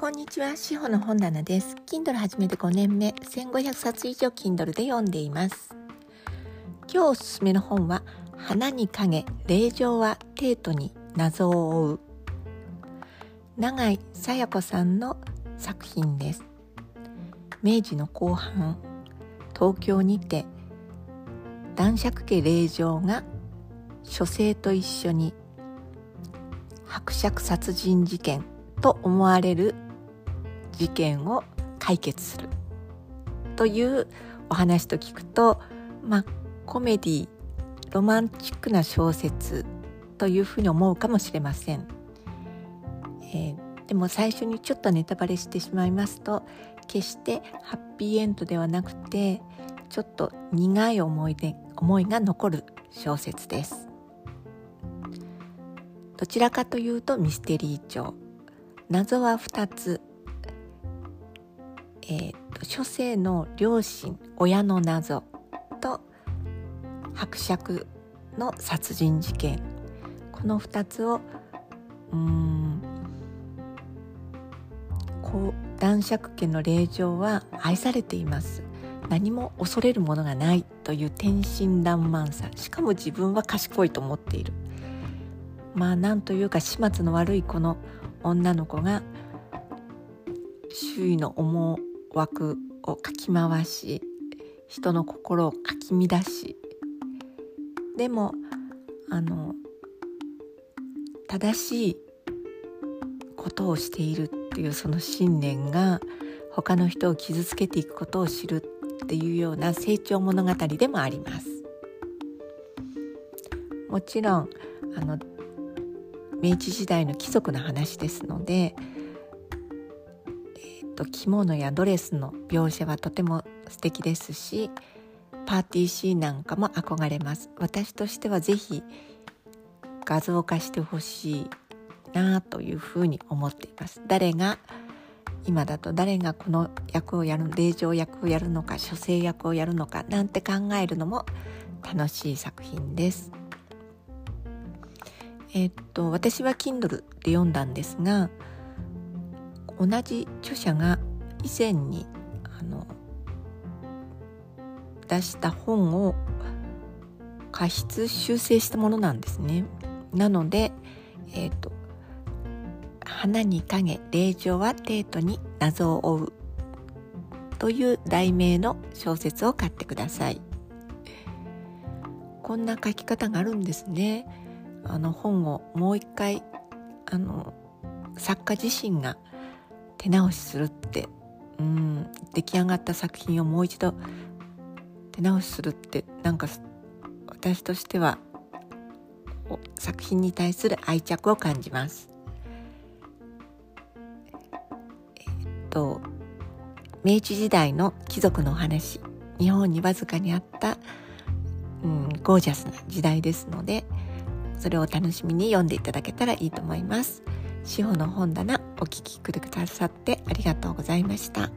こんにちは、しほの本棚です。Kindle 始めて5年目、1500冊以上 Kindle で読んでいます。今日おすすめの本は、花に影、霊場はテートに謎を追う。永井さや子さんの作品です。明治の後半、東京にて男爵家霊場が書生と一緒に伯爵殺人事件と思われる事件を解決するというお話と聞くとまあコメディロマンチックな小説というふうに思うかもしれません、えー、でも最初にちょっとネタバレしてしまいますと決してハッピーエンドではなくてちょっと苦い思い出思いが残る小説です。どちらかというとミステリー調謎は2つ。えーと、書生の両親親の謎と伯爵の殺人事件。この2つをうんこう男爵家の霊場は愛されています。何も恐れるものがないという天真爛漫さ。しかも自分は賢いと思っている。まあなんというか始末の悪いこの女の子が周囲の思枠をかき回し人の心をかき乱しでもあの正しいことをしているっていうその信念が他の人を傷つけていくことを知るっていうような成長物語でもあります。もちろんあの明治時代の貴族の話ですのでと着物やドレスの描写はとても素敵ですしパーティーシーンなんかも憧れます。私としては是非画像化してほしいなというふうに思っています。誰が今だと誰がこの役をやる霊場役をやるのか書生役をやるのかなんて考えるのも楽しい作品です。えっと私は Kindle で読んだんですが同じ著者が以前にあの出した本を過失修正したものなんですね。なので、えーと「花に影霊場はテートに謎を追う」という題名の小説を買ってください。こんな書き方があるんですね。あの本をもう一回あの作家自身が手直しするってうん出来上がった作品をもう一度手直しするってなんか私としては作品に対する愛着を感じます。えっと明治時代の貴族のお話日本にわずかにあった、うん、ゴージャスな時代ですのでそれを楽しみに読んでいただけたらいいと思います。志保の本棚お聞きくださってありがとうございました。